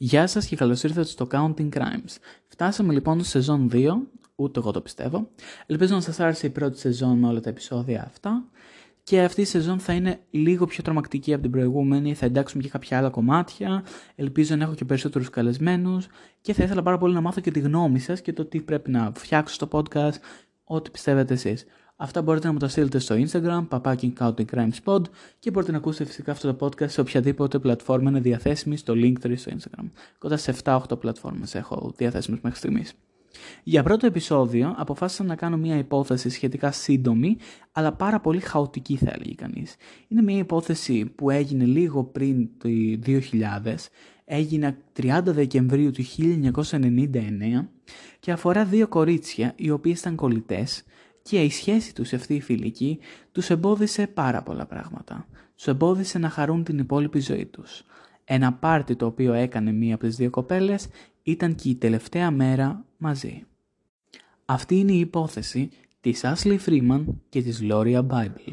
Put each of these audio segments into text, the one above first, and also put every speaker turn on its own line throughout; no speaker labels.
Γεια σας και καλώς ήρθατε στο Counting Crimes. Φτάσαμε λοιπόν σε σεζόν 2, ούτε εγώ το πιστεύω. Ελπίζω να σας άρεσε η πρώτη σεζόν με όλα τα επεισόδια αυτά. Και αυτή η σεζόν θα είναι λίγο πιο τρομακτική από την προηγούμενη. Θα εντάξουμε και κάποια άλλα κομμάτια. Ελπίζω να έχω και περισσότερους καλεσμένους. Και θα ήθελα πάρα πολύ να μάθω και τη γνώμη σας και το τι πρέπει να φτιάξω στο podcast. Ό,τι πιστεύετε εσείς. Αυτά μπορείτε να μου τα στείλετε στο Instagram, παπάκι Counting Crimes Pod και μπορείτε να ακούσετε φυσικά αυτό το podcast σε οποιαδήποτε πλατφόρμα είναι διαθέσιμη στο Linktree στο Instagram. Κοντά σε 7-8 πλατφόρμες έχω διαθέσιμες μέχρι στιγμής. Για πρώτο επεισόδιο αποφάσισα να κάνω μια υπόθεση σχετικά σύντομη, αλλά πάρα πολύ χαοτική θα έλεγε κανείς. Είναι μια υπόθεση που έγινε λίγο πριν το 2000, έγινε 30 Δεκεμβρίου του 1999 και αφορά δύο κορίτσια οι οποίες ήταν κολλητές και η σχέση τους αυτή η φιλική τους εμπόδισε πάρα πολλά πράγματα. Τους εμπόδισε να χαρούν την υπόλοιπη ζωή τους. Ένα πάρτι το οποίο έκανε μία από τις δύο κοπέλες ήταν και η τελευταία μέρα μαζί. Αυτή είναι η υπόθεση της Ashley Freeman και της Gloria Bible.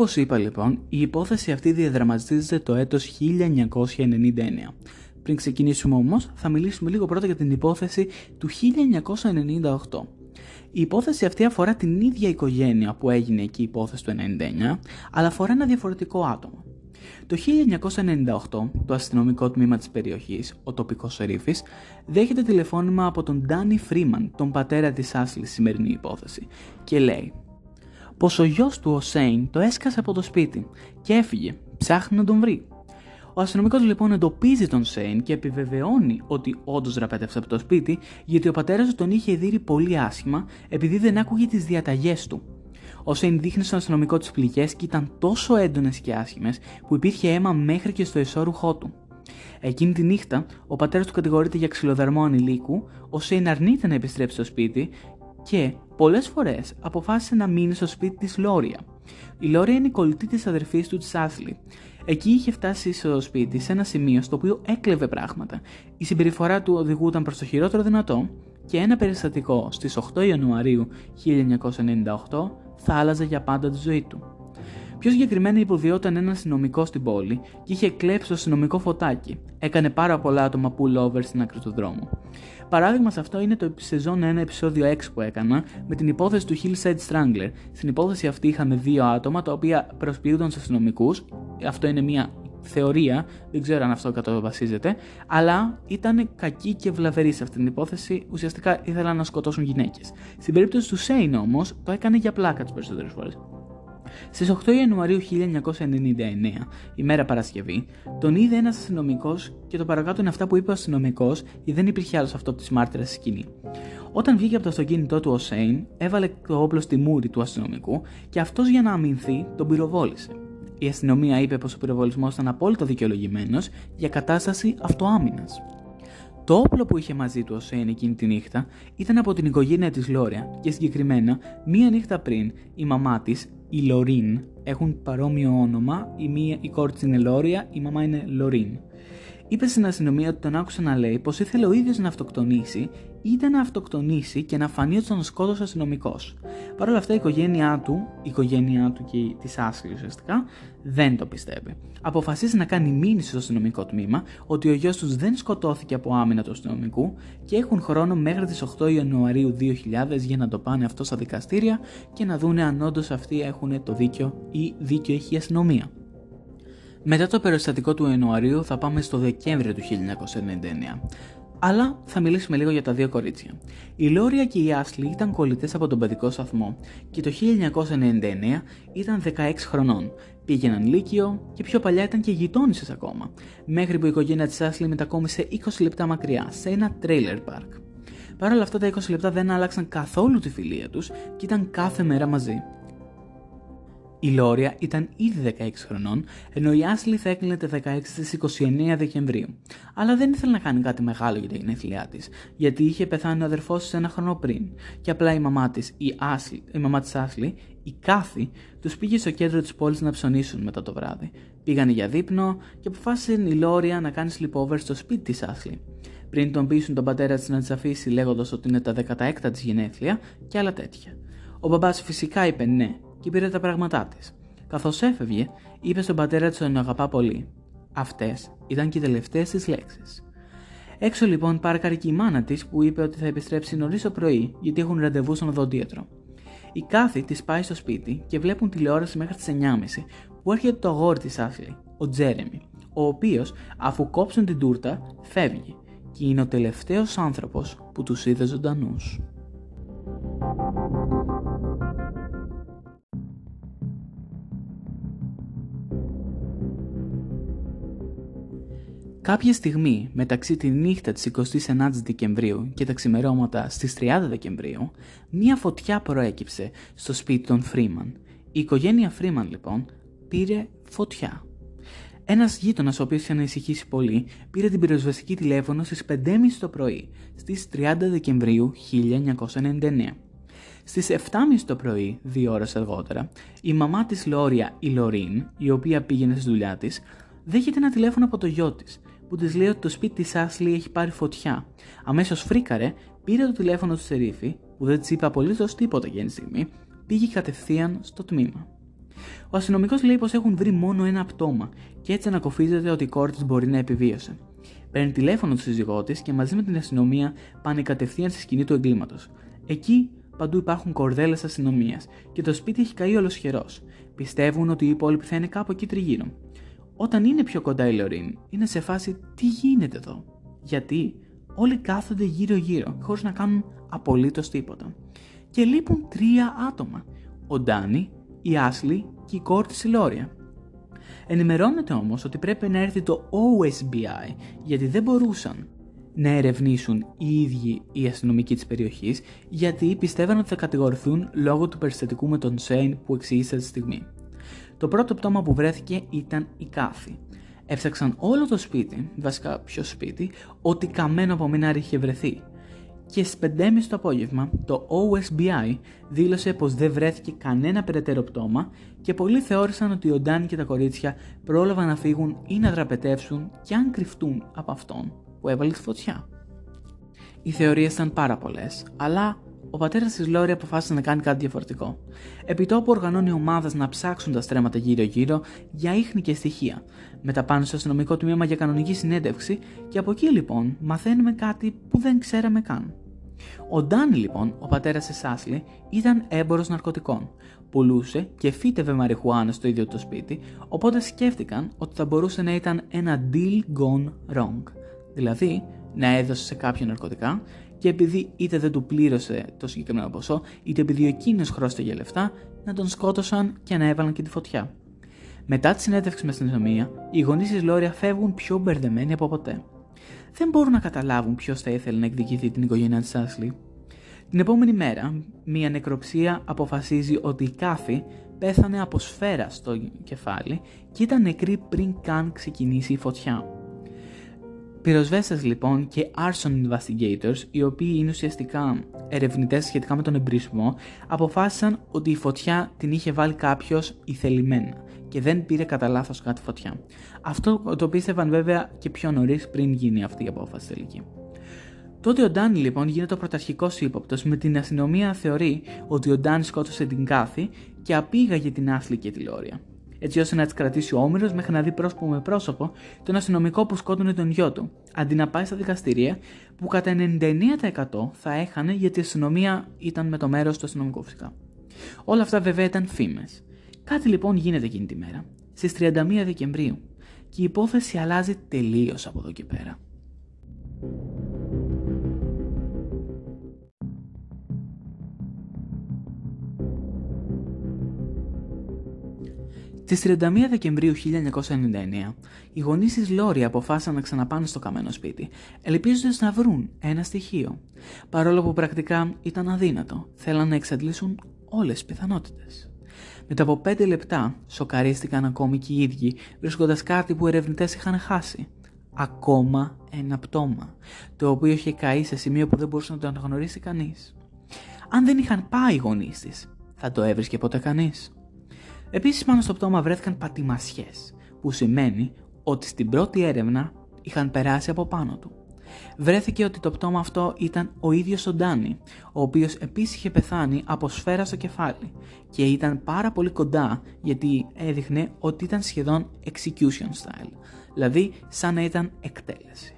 Όπως είπα λοιπόν, η υπόθεση αυτή διαδραματίζεται το έτος 1999. Πριν ξεκινήσουμε όμως, θα μιλήσουμε λίγο πρώτα για την υπόθεση του 1998. Η υπόθεση αυτή αφορά την ίδια οικογένεια που έγινε εκεί η υπόθεση του 1999, αλλά αφορά ένα διαφορετικό άτομο. Το 1998, το αστυνομικό τμήμα της περιοχής, ο τοπικός σερίφης, δέχεται τηλεφώνημα από τον Ντάνι Φρίμαν, τον πατέρα της Άσλης σημερινή υπόθεση, και λέει πως ο γιος του ο Σέιν το έσκασε από το σπίτι και έφυγε, ψάχνει να τον βρει. Ο αστυνομικός λοιπόν εντοπίζει τον Σέιν και επιβεβαιώνει ότι όντως δραπέτευσε από το σπίτι γιατί ο πατέρας του τον είχε δείρει πολύ άσχημα επειδή δεν άκουγε τις διαταγές του. Ο Σέιν δείχνει στον αστυνομικό τις πληγές και ήταν τόσο έντονες και άσχημες που υπήρχε αίμα μέχρι και στο εσώρουχό του. Εκείνη τη νύχτα, ο πατέρας του κατηγορείται για ξυλοδαρμό ανηλίκου, ο Σέιν αρνείται να επιστρέψει στο σπίτι και πολλές φορές αποφάσισε να μείνει στο σπίτι της Λόρια. Η Λόρια είναι η κολλητή της αδερφής του της Άσλι. Εκεί είχε φτάσει στο σπίτι σε ένα σημείο στο οποίο έκλεβε πράγματα. Η συμπεριφορά του οδηγούταν προς το χειρότερο δυνατό και ένα περιστατικό στις 8 Ιανουαρίου 1998 θα άλλαζε για πάντα τη ζωή του. Πιο συγκεκριμένα υποδιόταν ένα αστυνομικό στην πόλη και είχε κλέψει το αστυνομικό φωτάκι. Έκανε πάρα πολλά άτομα over στην άκρη του δρόμου. Παράδειγμα σε αυτό είναι το σεζόν 1 επεισόδιο 6 που έκανα με την υπόθεση του Hillside Strangler. Στην υπόθεση αυτή είχαμε δύο άτομα τα οποία προσποιούνταν στου αστυνομικούς. Αυτό είναι μια θεωρία, δεν ξέρω αν αυτό κατ' βασίζεται, αλλά ήταν κακοί και βλαβεροί σε αυτή την υπόθεση. Ουσιαστικά ήθελαν να σκοτώσουν γυναίκες. Στην περίπτωση του Σέιν όμως, το έκανε για πλάκα τις περισσότερες φορές. Στις 8 Ιανουαρίου 1999, ημέρα Παρασκευή, τον είδε ένας αστυνομικός και το παρακάτω είναι αυτά που είπε ο αστυνομικός, γιατί δεν υπήρχε άλλος αυτό από τις μάρτυρες στη σκηνή. Όταν βγήκε από το αυτοκίνητό του ο Σέιν, έβαλε το όπλο στη μούρη του αστυνομικού και αυτός για να αμυνθεί τον πυροβόλησε. Η αστυνομία είπε πως ο πυροβολισμός ήταν απόλυτα δικαιολογημένος για κατάσταση αυτοάμυνας. Το όπλο που είχε μαζί του ο Σέιν εκείνη τη νύχτα ήταν από την οικογένεια της Λόρια και συγκεκριμένα μία νύχτα πριν η μαμά της η Λορίν έχουν παρόμοιο όνομα, η, μία, η κόρη της είναι Λόρια, η μαμά είναι Λορίν. Είπε στην αστυνομία ότι τον άκουσε να λέει πως ήθελε ο ίδιος να αυτοκτονήσει, είτε να αυτοκτονήσει και να φανεί ότι τον σκότωσε αστυνομικός. Παρ' όλα αυτά η οικογένειά του, η οικογένειά του και της Άσχη ουσιαστικά, δεν το πιστεύει. Αποφασίζει να κάνει μήνυση στο αστυνομικό τμήμα ότι ο γιος τους δεν σκοτώθηκε από άμυνα του αστυνομικού και έχουν χρόνο μέχρι τις 8 Ιανουαρίου 2000 για να το πάνε αυτό στα δικαστήρια και να δούνε αν όντως αυτοί έχουν το δίκιο ή δίκιο έχει η αστυνομία. Μετά το περιστατικό του Ιανουαρίου θα πάμε στο Δεκέμβριο του 1999. Αλλά θα μιλήσουμε λίγο για τα δύο κορίτσια. Η Λόρια και η Άσλι ήταν κολλητές από τον παιδικό σταθμό και το 1999 ήταν 16 χρονών. Πήγαιναν Λύκειο και πιο παλιά ήταν και γειτόνισε ακόμα, μέχρι που η οικογένεια της Άσλι μετακόμισε 20 λεπτά μακριά σε ένα trailer park. Παρ' όλα αυτά τα 20 λεπτά δεν άλλαξαν καθόλου τη φιλία τους και ήταν κάθε μέρα μαζί. Η Λόρια ήταν ήδη 16 χρονών, ενώ η Άσλι θα έκλεινε τα 16 στις 29 Δεκεμβρίου. Αλλά δεν ήθελε να κάνει κάτι μεγάλο για τα γενέθλιά της, γιατί είχε πεθάνει ο αδερφός της ένα χρόνο πριν. Και απλά η μαμά της, η, Άσλι, η μαμά της Άσλι, η Κάθη, τους πήγε στο κέντρο της πόλης να ψωνίσουν μετά το βράδυ. Πήγανε για δείπνο και αποφάσισε η Λόρια να κάνει sleepover στο σπίτι της Άσλι. Πριν τον πείσουν τον πατέρα της να της αφήσει λέγοντας ότι είναι τα 16 της γενέθλια και άλλα τέτοια. Ο μπαμπάς φυσικά είπε ναι και πήρε τα πράγματά της. Καθώς έφευγε, είπε στον πατέρα της ότι τον αγαπά πολύ. Αυτές ήταν και οι τελευταίες της λέξεις. Έξω λοιπόν πάρκαρε και η μάνα της που είπε ότι θα επιστρέψει νωρίς το πρωί γιατί έχουν ραντεβού στον οδοντίατρο. Η Κάθη της πάει στο σπίτι και βλέπουν τηλεόραση μέχρι τις 9.30 που έρχεται το αγόρι της Άσλι, ο Τζέρεμι, ο οποίος αφού κόψουν την τούρτα φεύγει και είναι ο τελευταίος άνθρωπος που τους είδε ζωντανούς. Κάποια στιγμή μεταξύ τη νύχτα της 29 Δεκεμβρίου και τα ξημερώματα στις 30 Δεκεμβρίου, μία φωτιά προέκυψε στο σπίτι των Φρήμαν. Η οικογένεια Φρήμαν λοιπόν πήρε φωτιά. Ένας γείτονας, ο οποίος είχε ανησυχήσει πολύ, πήρε την πυροσβεστική τηλέφωνο στις 5.30 το πρωί, στις 30 Δεκεμβρίου 1999. Στις 7.30 το πρωί, δύο ώρες αργότερα, η μαμά της Λόρια, η Λορίν, η οποία πήγαινε στη δουλειά της, δέχεται ένα τηλέφωνο από το γιο της, που της λέει ότι το σπίτι τη Άσλι έχει πάρει φωτιά. Αμέσως φρίκαρε, πήρε το τηλέφωνο του Σερίφη, που δεν της είπε απολύτως τίποτα για τη στιγμή, πήγε κατευθείαν στο τμήμα. Ο αστυνομικός λέει πως έχουν βρει μόνο ένα πτώμα και έτσι ανακοφίζεται ότι η κόρη της μπορεί να επιβίωσε. Παίρνει τηλέφωνο του σύζυγό της και μαζί με την αστυνομία πάνε κατευθείαν στη σκηνή του εγκλήματος. Εκεί παντού υπάρχουν κορδέλες αστυνομίας και το σπίτι έχει καεί ολοσχερό. Πιστεύουν ότι οι υπόλοιποι θα είναι κάπου εκεί τριγύρω. Όταν είναι πιο κοντά η Λωρίν, είναι σε φάση τι γίνεται εδώ; Γιατί όλοι κάθονται γύρω-γύρω, χωρίς να κάνουν απολύτως τίποτα. Και λείπουν τρία άτομα. Ο Ντάνι, η Άσλι και η κόρη της η Λόρια. Ενημερώνεται όμως ότι πρέπει να έρθει το OSBI γιατί δεν μπορούσαν να ερευνήσουν οι ίδιοι οι αστυνομικοί της περιοχής γιατί πιστεύαν ότι θα κατηγορηθούν λόγω του περιστατικού με τον Σέιν που εξήγησε τη στιγμή. Το πρώτο πτώμα που βρέθηκε ήταν η Κάθη. Έψαξαν όλο το σπίτι, βασικά ποιο σπίτι, ότι καμένο από μηνάρι είχε βρεθεί και στις 5.30 το απόγευμα το OSBI δήλωσε πως δεν βρέθηκε κανένα περαιτέρω πτώμα και πολλοί θεώρησαν ότι ο Ντάνι και τα κορίτσια πρόλαβαν να φύγουν ή να δραπετεύσουν και αν κρυφτούν από αυτόν που έβαλε τη φωτιά. Οι θεωρίες ήταν πάρα πολλές, αλλά ο πατέρας της Λόρι αποφάσισε να κάνει κάτι διαφορετικό. Επιτόπου οργανώνει ομάδες να ψάξουν τα στρέμματα γύρω-γύρω για ίχνη και στοιχεία. Μετά πάνε στο αστυνομικό τμήμα για κανονική συνέντευξη και από εκεί λοιπόν μαθαίνουμε κάτι που δεν ξέραμε καν. Ο Ντάνι λοιπόν, ο πατέρας της Άσλι, ήταν έμπορος ναρκωτικών. Πουλούσε και φύτευε μαριχουάνα στο ίδιο το σπίτι, οπότε σκέφτηκαν ότι θα μπορούσε να ήταν ένα deal gone wrong. Δηλαδή, να έδωσε σε κάποιον ναρκωτικά και επειδή είτε δεν του πλήρωσε το συγκεκριμένο ποσό, είτε επειδή εκείνο για λεφτά, να τον σκότωσαν και να έβαλαν και τη φωτιά. Μετά τη συνέντευξη με στην αστυνομία, οι γονείς της Λόρια φεύγουν πιο μπερδεμένοι από ποτέ. Δεν μπορούν να καταλάβουν ποιος θα ήθελε να εκδικηθεί την οικογένεια της Άσλι. Την επόμενη μέρα, μια νεκροψία αποφασίζει ότι η Κάφη πέθανε από σφαίρα στο κεφάλι και ήταν νεκρή πριν καν ξεκινήσει η φωτιά. Πυροσβέστες λοιπόν και arson investigators, οι οποίοι είναι ουσιαστικά ερευνητές σχετικά με τον εμπρισμό, αποφάσισαν ότι η φωτιά την είχε βάλει κάποιος ηθελημένα και δεν πήρε κατά λάθος κάτι φωτιά. Αυτό το πίστευαν βέβαια και πιο νωρίς πριν γίνει αυτή η απόφαση τελική. Τότε ο Ντάνι λοιπόν γίνεται ο πρωταρχικός ύποπτος με την αστυνομία θεωρεί ότι ο Ντάνι σκότωσε την Κάθη και απήγαγε την Άσλη και τη Λόρια έτσι ώστε να τι κρατήσει ο όμοιρο μέχρι να δει πρόσωπο με πρόσωπο τον αστυνομικό που σκότωνε τον γιο του, αντί να πάει στα δικαστήρια που κατά 99% θα έχανε γιατί η αστυνομία ήταν με το μέρος του αστυνομικού φυσικά. Όλα αυτά βέβαια ήταν φήμες. Κάτι λοιπόν γίνεται εκείνη τη μέρα, στις 31 Δεκεμβρίου, και η υπόθεση αλλάζει τελείως από εδώ και πέρα. Στις 31 Δεκεμβρίου 1999, οι γονείς της Λόρι αποφάσισαν να ξαναπάνε στο καμένο σπίτι, ελπίζοντας να βρουν ένα στοιχείο. Παρόλο που πρακτικά ήταν αδύνατο, θέλαν να εξαντλήσουν όλες τις πιθανότητες. Μετά από 5 λεπτά, σοκαρίστηκαν ακόμη και οι ίδιοι, βρίσκοντας κάτι που οι ερευνητές είχαν χάσει. Ακόμα ένα πτώμα, το οποίο είχε καεί σε σημείο που δεν μπορούσε να το αναγνωρίσει κανείς. Αν δεν είχαν πάει οι γονείς της, θα το έβρισκε ποτέ κανείς. Επίσης, πάνω στο πτώμα βρέθηκαν πατημασιές, που σημαίνει ότι στην πρώτη έρευνα είχαν περάσει από πάνω του. Βρέθηκε ότι το πτώμα αυτό ήταν ο ίδιος ο Ντάνι, ο οποίος επίσης είχε πεθάνει από σφαίρα στο κεφάλι και ήταν πάρα πολύ κοντά γιατί έδειχνε ότι ήταν σχεδόν execution style, δηλαδή σαν να ήταν εκτέλεση.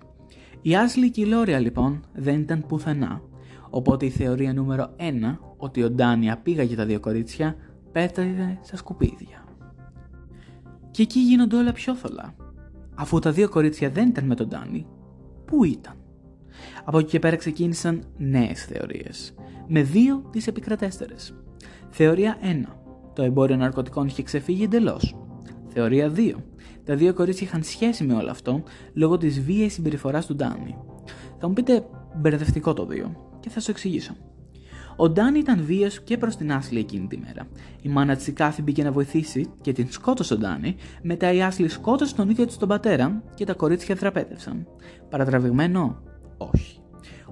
Η Άσλη και η Λόρια λοιπόν δεν ήταν πουθενά, οπότε η θεωρία νούμερο 1 ότι ο Ντάνι απήγαγε τα δύο κορίτσια πέταγε στα σκουπίδια. Και εκεί γίνονται όλα πιο θολά. Αφού τα δύο κορίτσια δεν ήταν με τον Ντάνι, πού ήταν. Από εκεί και πέρα ξεκίνησαν νέες θεωρίες, με δύο τις επικρατέστερες. Θεωρία 1. Το εμπόριο ναρκωτικών είχε ξεφύγει εντελώς. Θεωρία 2. Τα δύο κορίτσια είχαν σχέση με όλο αυτό λόγω της βίαιης συμπεριφοράς του Ντάνι. Θα μου πείτε μπερδευτικό το 2 και θα σου εξηγήσω. Ο Ντάνι ήταν βίαιος και προς την Άσλη εκείνη τη μέρα. Η μάνα της Κάθη μπήκε να βοηθήσει και την σκότωσε ο Ντάνι, μετά η Άσλη σκότωσε τον ίδιο της τον πατέρα και τα κορίτσια θραπέτευσαν. Παρατραβηγμένο, όχι.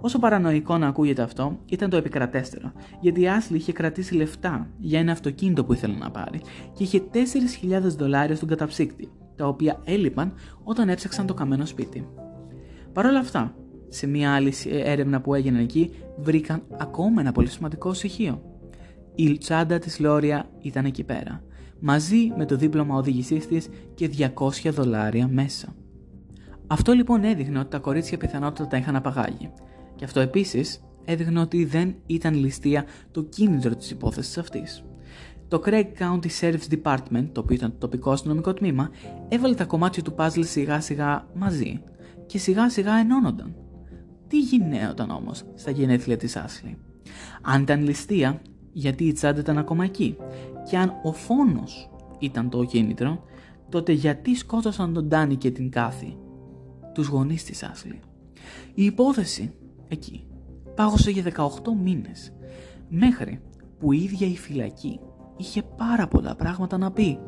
Όσο παρανοϊκό να ακούγεται αυτό, ήταν το επικρατέστερο, γιατί η Άσλη είχε κρατήσει λεφτά για ένα αυτοκίνητο που ήθελε να πάρει και είχε 4.000 δολάρια στον καταψύκτη, τα οποία έλειπαν όταν έψαξαν το καμένο σπίτι. Παρ' όλα αυτά, σε μια άλλη έρευνα που έγινε εκεί, βρήκαν ακόμα ένα πολύ σημαντικό στοιχείο. Η τσάντα της Λόρια ήταν εκεί πέρα, μαζί με το δίπλωμα οδήγησής της και 200 δολάρια μέσα. Αυτό λοιπόν έδειχνε ότι τα κορίτσια πιθανότατα τα είχαν απαγάγει. Και αυτό επίσης έδειχνε ότι δεν ήταν ληστεία το κίνητρο της υπόθεσης αυτής. Το Craig County Sheriff's Department, το οποίο ήταν το τοπικό αστυνομικό τμήμα, έβαλε τα κομμάτια του puzzle σιγά σιγά μαζί και σιγά σιγά ενώνονταν. Τι γινόταν όμως στα γενέθλια της Άσλι. Αν ήταν ληστεία, γιατί η τσάντα ήταν ακόμα εκεί; Και αν ο φόνος ήταν το κίνητρο, τότε γιατί σκότωσαν τον Ντάνι και την Κάθη τους γονείς της Άσλι. Η υπόθεση εκεί πάγωσε για 18 μήνες, μέχρι που η ίδια η φυλακή είχε πάρα πολλά πράγματα να πει.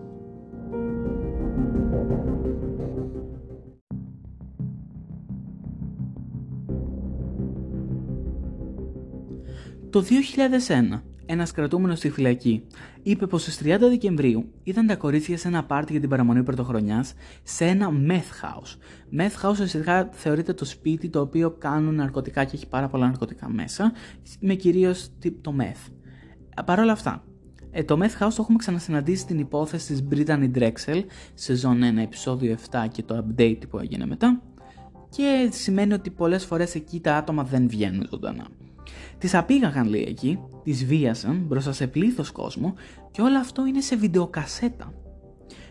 Το 2001 ένα κρατούμενος στη φυλακή, είπε πως στις 30 Δεκεμβρίου ήταν τα κορίτσια σε ένα πάρτι για την παραμονή πρωτοχρονιάς σε ένα meth house. Meth house ουσιαστικά θεωρείται το σπίτι το οποίο κάνουν ναρκωτικά και έχει πάρα πολλά ναρκωτικά μέσα, με κυρίως το meth. Παρ' όλα αυτά, ε, το Meth House το έχουμε ξανασυναντήσει στην υπόθεση της Brittany Drexel, σεζόν 1, επεισόδιο 7 και το update που έγινε μετά. Και σημαίνει ότι πολλές φορές εκεί τα άτομα δεν βγαίνουν ζωντανά. Τη απήγαγαν λέει εκεί, τις βίασαν μπροστά σε πλήθος κόσμο και όλο αυτό είναι σε βιντεοκασέτα.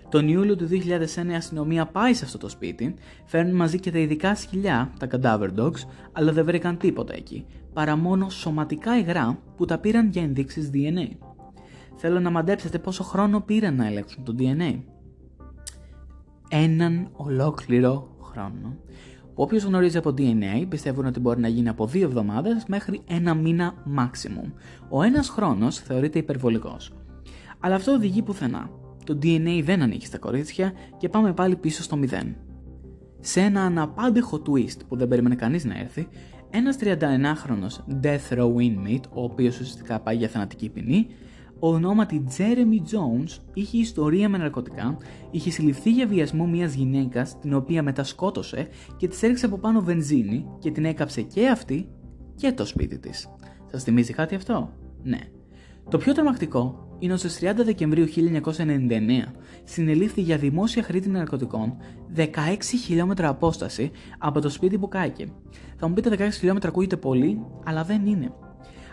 Τον Ιούλιο του 2001 η αστυνομία πάει σε αυτό το σπίτι, φέρνουν μαζί και τα ειδικά σκυλιά, τα cadaver dogs, αλλά δεν βρήκαν τίποτα εκεί, παρά μόνο σωματικά υγρά που τα πήραν για ενδείξεις DNA. Θέλω να μαντέψετε πόσο χρόνο πήραν να ελέγξουν το DNA. Έναν ολόκληρο χρόνο. Όποιος γνωρίζει από DNA πιστεύουν ότι μπορεί να γίνει από δύο εβδομάδες μέχρι ένα μήνα maximum. Ο ένας χρόνος θεωρείται υπερβολικός. Αλλά αυτό οδηγεί πουθενά. Το DNA δεν ανήκει στα κορίτσια και πάμε πάλι πίσω στο μηδέν. Σε ένα αναπάντεχο twist που δεν περίμενε κανείς να έρθει, ένας 39χρονο death row inmate, ο οποίος ουσιαστικά πάει για θανατική ποινή, ονόματι Jeremy Jones είχε ιστορία με ναρκωτικά, είχε συλληφθεί για βιασμό μιας γυναίκας την οποία μετά σκότωσε και της έριξε από πάνω βενζίνη και την έκαψε και αυτή και το σπίτι της. Σας θυμίζει κάτι αυτό; Ναι. Το πιο τρομακτικό είναι ότι στις 30 Δεκεμβρίου 1999 συνελήφθη για δημόσια χρήτη ναρκωτικών 16 χιλιόμετρα απόσταση από το σπίτι που κάηκε. Θα μου πείτε 16 χιλιόμετρα ακούγεται πολύ, αλλά δεν είναι.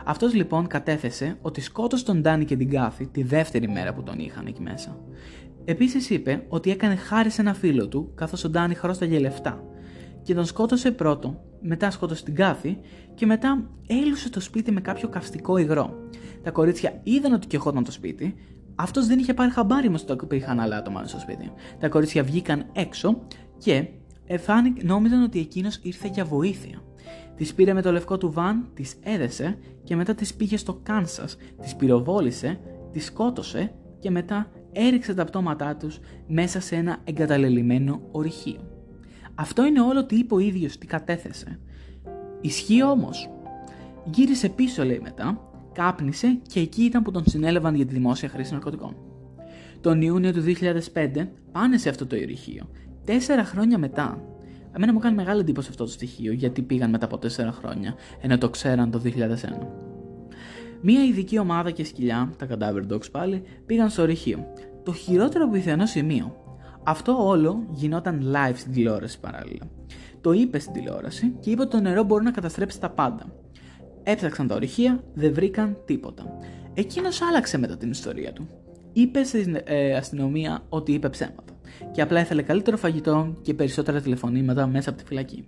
Αυτός λοιπόν κατέθεσε ότι σκότωσε τον Ντάνι και την Κάθη τη δεύτερη μέρα που τον είχαν εκεί μέσα. Επίσης είπε ότι έκανε χάρη σε ένα φίλο του καθώς ο Ντάνι χρώσταγε λεφτά και τον σκότωσε πρώτο, μετά σκότωσε την Κάθη και μετά έλουσε το σπίτι με κάποιο καυστικό υγρό. Τα κορίτσια είδαν ότι κεχόταν το σπίτι, αυτός δεν είχε πάρει χαμπάρι μα ότι υπήρχαν άλλα άτομα στο σπίτι. Τα κορίτσια βγήκαν έξω και νόμιζαν ότι εκείνος ήρθε για βοήθεια. Της πήρε με το λευκό του βαν, της έδεσε και μετά της πήγε στο Κάνσας, της πυροβόλησε, της σκότωσε και και μετά έριξε τα πτώματά τους μέσα σε ένα εγκαταλελειμμένο ορυχείο. Αυτό είναι όλο τι είπε ο ίδιος, τι κατέθεσε. Ισχύει όμως. Γύρισε πίσω λέει μετά, κάπνισε και εκεί ήταν που τον συνέλαβαν για τη δημόσια χρήση ναρκωτικών. Τον Ιούνιο του 2005 πάνε σε αυτό το ορυχείο. Τέσσερα χρόνια μετά. Εμένα μου κάνει μεγάλη εντύπωση αυτό το στοιχείο γιατί πήγαν μετά από τέσσερα χρόνια, ενώ το ξέραν το 2001. Μία ειδική ομάδα και σκυλιά, τα Cadaver Dogs πάλι, πήγαν στο ορυχείο. Το χειρότερο πιθανό σημείο. Αυτό όλο γινόταν live στην τηλεόραση παράλληλα. Το είπε στην τηλεόραση και είπε ότι το νερό μπορεί να καταστρέψει τα πάντα. Έψαξαν τα ορυχεία, δεν βρήκαν τίποτα. Εκείνος άλλαξε μετά την ιστορία του. Είπε στην ε, αστυνομία ότι είπε ψέματα και απλά ήθελε καλύτερο φαγητό και περισσότερα τηλεφωνήματα μέσα από τη φυλακή.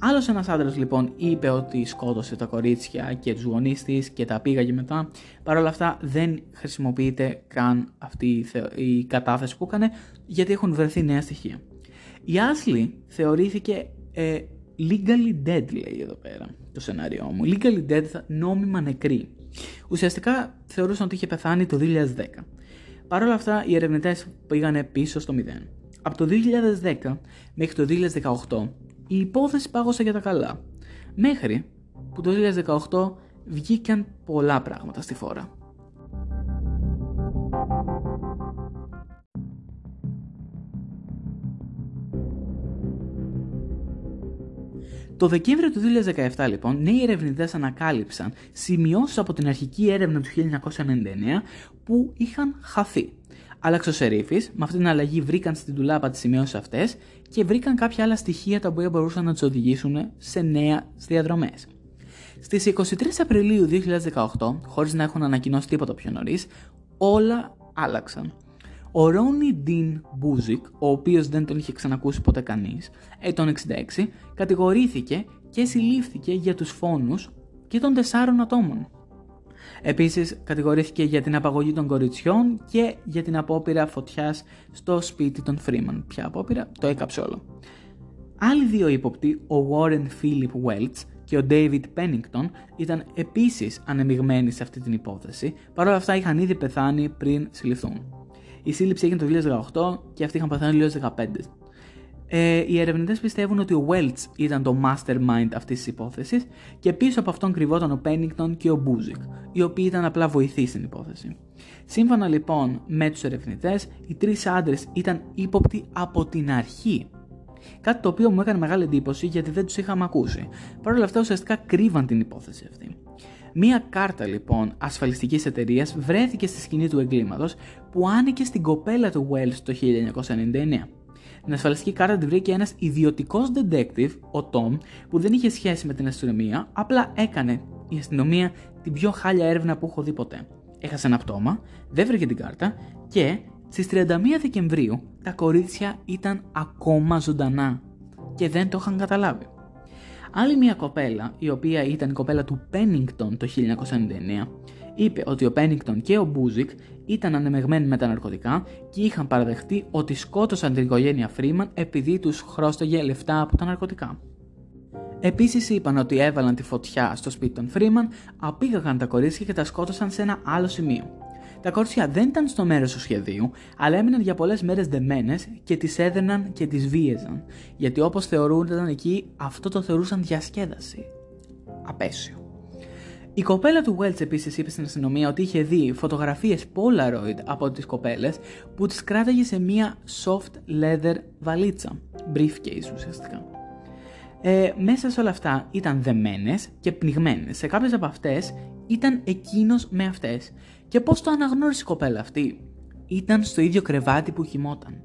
Άλλος ένας άντρας λοιπόν είπε ότι σκότωσε τα κορίτσια και τους γονείς της και τα πήγαγε μετά. Παρ' όλα αυτά δεν χρησιμοποιείται καν αυτή η κατάθεση που έκανε γιατί έχουν βρεθεί νέα στοιχεία. Η Άσλι θεωρήθηκε ε, legally dead λέει εδώ πέρα το σενάριό μου. Legally dead, νόμιμα νεκρή. Ουσιαστικά θεωρούσαν ότι είχε πεθάνει το 2010. Παρ' όλα αυτά οι ερευνητές πήγανε πίσω στο 0. Από το 2010 μέχρι το 2018 η υπόθεση πάγωσε για τα καλά. Μέχρι που το 2018 βγήκαν πολλά πράγματα στη φόρα. Το Δεκέμβριο του 2017 λοιπόν, νέοι ερευνητές ανακάλυψαν σημειώσεις από την αρχική έρευνα του 1999 που είχαν χαθεί. Άλλαξε ο Σερίφης, με αυτή την αλλαγή βρήκαν στην ντουλάπα τις σημειώσεις αυτές και βρήκαν κάποια άλλα στοιχεία τα οποία μπορούσαν να τους οδηγήσουν σε νέα διαδρομές. Στις 23 Απριλίου 2018, χωρίς να έχουν ανακοινώσει τίποτα πιο νωρίς, όλα άλλαξαν. Ο Ρόνι Ντίν Μπούζικ, ο οποίος δεν τον είχε ξανακούσει ποτέ κανείς, ετών 66, κατηγορήθηκε και συλλήφθηκε για τους φόνους και των τεσσάρων ατόμων. Επίσης, κατηγορήθηκε για την απαγωγή των κοριτσιών και για την απόπειρα φωτιάς στο σπίτι των Φρήμαν. Ποια απόπειρα, το έκαψε όλο. Άλλοι δύο ύποπτοι, ο Warren Philip Welch και ο David Pennington, ήταν επίσης ανεμειγμένοι σε αυτή την υπόθεση, παρόλα αυτά είχαν ήδη πεθάνει πριν συλληφθούν. Η σύλληψη έγινε το 2018 και αυτοί είχαν πεθάνει το 2015. Ε, οι ερευνητές πιστεύουν ότι ο Welch ήταν το mastermind αυτής της υπόθεσης και πίσω από αυτόν κρυβόταν ο Pennington και ο Buzik, οι οποίοι ήταν απλά βοηθοί στην υπόθεση. Σύμφωνα λοιπόν με τους ερευνητές, οι τρεις άντρες ήταν ύποπτοι από την αρχή. Κάτι το οποίο μου έκανε μεγάλη εντύπωση γιατί δεν τους είχαμε ακούσει. Παρ' όλα αυτά ουσιαστικά κρύβαν την υπόθεση αυτή. Μία κάρτα λοιπόν ασφαλιστικής εταιρείας βρέθηκε στη σκηνή του εγκλήματος που άνοικε στην κοπέλα του Wells το 1999. Την ασφαλιστική κάρτα τη βρήκε ένας ιδιωτικός detective, ο Tom, που δεν είχε σχέση με την αστυνομία, απλά έκανε η αστυνομία την πιο χάλια έρευνα που έχω δει ποτέ. Έχασε ένα πτώμα, δεν βρήκε την κάρτα και στις 31 Δεκεμβρίου τα κορίτσια ήταν ακόμα ζωντανά και δεν το είχαν καταλάβει. Άλλη μια κοπέλα, η οποία ήταν η κοπέλα του Pennington το 1999, είπε ότι ο Πένικτον και ο Μπούζικ ήταν ανεμεγμένοι με τα ναρκωτικά και είχαν παραδεχτεί ότι σκότωσαν την οικογένεια Φρήμαν επειδή τους χρώσταγε λεφτά από τα ναρκωτικά. Επίσης είπαν ότι έβαλαν τη φωτιά στο σπίτι των Φρήμαν, απήγαγαν τα κορίτσια και τα σκότωσαν σε ένα άλλο σημείο. Τα κορίτσια δεν ήταν στο μέρος του σχεδίου, αλλά έμειναν για πολλές μέρες δεμένες και τις έδαιναν και τις βίαιζαν, γιατί όπως θεωρούνταν εκεί, αυτό το θεωρούσαν διασκέδαση. Απέσιο. Η κοπέλα του Welch επίσης είπε στην αστυνομία ότι είχε δει φωτογραφίες Polaroid από τις κοπέλες που τις κράταγε σε μία soft leather βαλίτσα. Briefcase ουσιαστικά. Ε, μέσα σε όλα αυτά ήταν δεμένες και πνιγμένες. Σε κάποιες από αυτές ήταν εκείνος με αυτές. Και πώς το αναγνώρισε η κοπέλα αυτή; Ήταν στο ίδιο κρεβάτι που χυμόταν.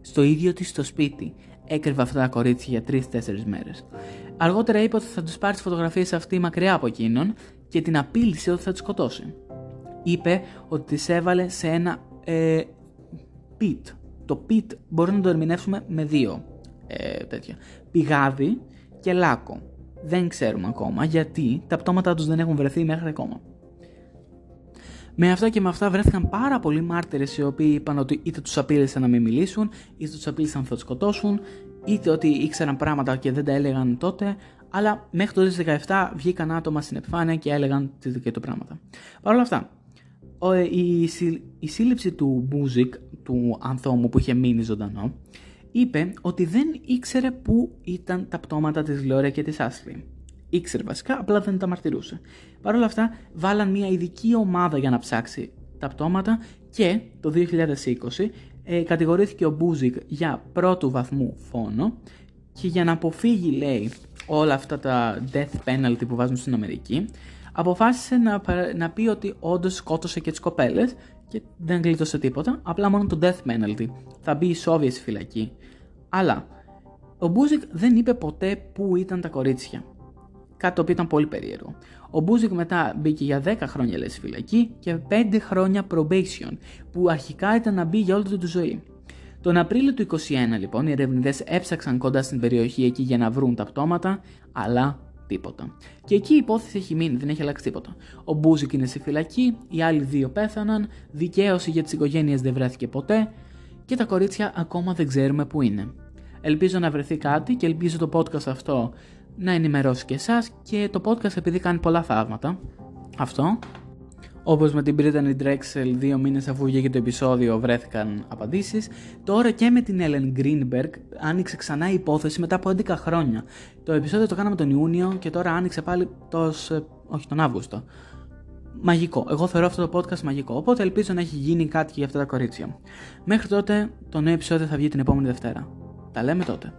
Στο ίδιο της στο σπίτι. Έκρυβε αυτά τα κορίτσια για 3-4 μέρες. Αργότερα είπε ότι θα τους πάρει τις φωτογραφίες αυτή μακριά από εκείνον και την απείλησε ότι θα τη σκοτώσει. Είπε ότι τις έβαλε σε ένα ε, pit. Το pit μπορεί να το ερμηνεύσουμε με δύο ε, τέτοια. Πηγάδι και λάκκο. Δεν ξέρουμε ακόμα γιατί τα πτώματα τους δεν έχουν βρεθεί μέχρι ακόμα. Με αυτά και με αυτά βρέθηκαν πάρα πολλοί μάρτυρες οι οποίοι είπαν ότι είτε τους απείλησαν να μην μιλήσουν, είτε τους απείλησαν να θα τους σκοτώσουν, είτε ότι ήξεραν πράγματα και δεν τα έλεγαν τότε, αλλά μέχρι το 2017 βγήκαν άτομα στην επιφάνεια και έλεγαν τη δική του πράγματα. Παρ' όλα αυτά, η, η σύλληψη του Μπούζικ, του ανθόμου που είχε μείνει ζωντανό, είπε ότι δεν ήξερε πού ήταν τα πτώματα της Λόρια και της Άσλι. Ήξερε βασικά, απλά δεν τα μαρτυρούσε. Παρ' όλα αυτά, βάλαν μια ειδική ομάδα για να ψάξει τα πτώματα και το 2020 ε, κατηγορήθηκε ο Μπούζικ για πρώτου βαθμού φόνο και για να αποφύγει, λέει, όλα αυτά τα death penalty που βάζουν στην Αμερική, αποφάσισε να, να πει ότι όντως σκότωσε και τις κοπέλες και δεν γλίτωσε τίποτα, απλά μόνο το death penalty. Θα μπει ισόβια στη φυλακή. Αλλά ο Μπούζικ δεν είπε ποτέ πού ήταν τα κορίτσια. Κάτι το οποίο ήταν πολύ περίεργο. Ο Μπούζικ μετά μπήκε για 10 χρόνια λέει, στη φυλακή και 5 χρόνια probation, που αρχικά ήταν να μπει για όλη του τη ζωή. Τον Απρίλιο του 2021 λοιπόν οι ερευνητές έψαξαν κοντά στην περιοχή εκεί για να βρουν τα πτώματα, αλλά τίποτα. Και εκεί η υπόθεση έχει μείνει, δεν έχει αλλάξει τίποτα. Ο Μπούζικ είναι στη φυλακή, οι άλλοι δύο πέθαναν, δικαίωση για τις οικογένειες δεν βρέθηκε ποτέ και τα κορίτσια ακόμα δεν ξέρουμε που είναι. Ελπίζω να βρεθεί κάτι και ελπίζω το podcast αυτό να ενημερώσει και εσάς και το podcast επειδή κάνει πολλά θαύματα. Αυτό. Όπως με την Brittany Drexel, δύο μήνες αφού βγήκε το επεισόδιο, βρέθηκαν απαντήσεις. Τώρα και με την Ellen Greenberg άνοιξε ξανά η υπόθεση μετά από 11 χρόνια. Το επεισόδιο το κάναμε τον Ιούνιο και τώρα άνοιξε πάλι το. όχι τον Αύγουστο. Μαγικό. Εγώ θεωρώ αυτό το podcast μαγικό. Οπότε ελπίζω να έχει γίνει κάτι για αυτά τα κορίτσια. Μέχρι τότε το νέο επεισόδιο θα βγει την επόμενη Δευτέρα. Τα λέμε τότε.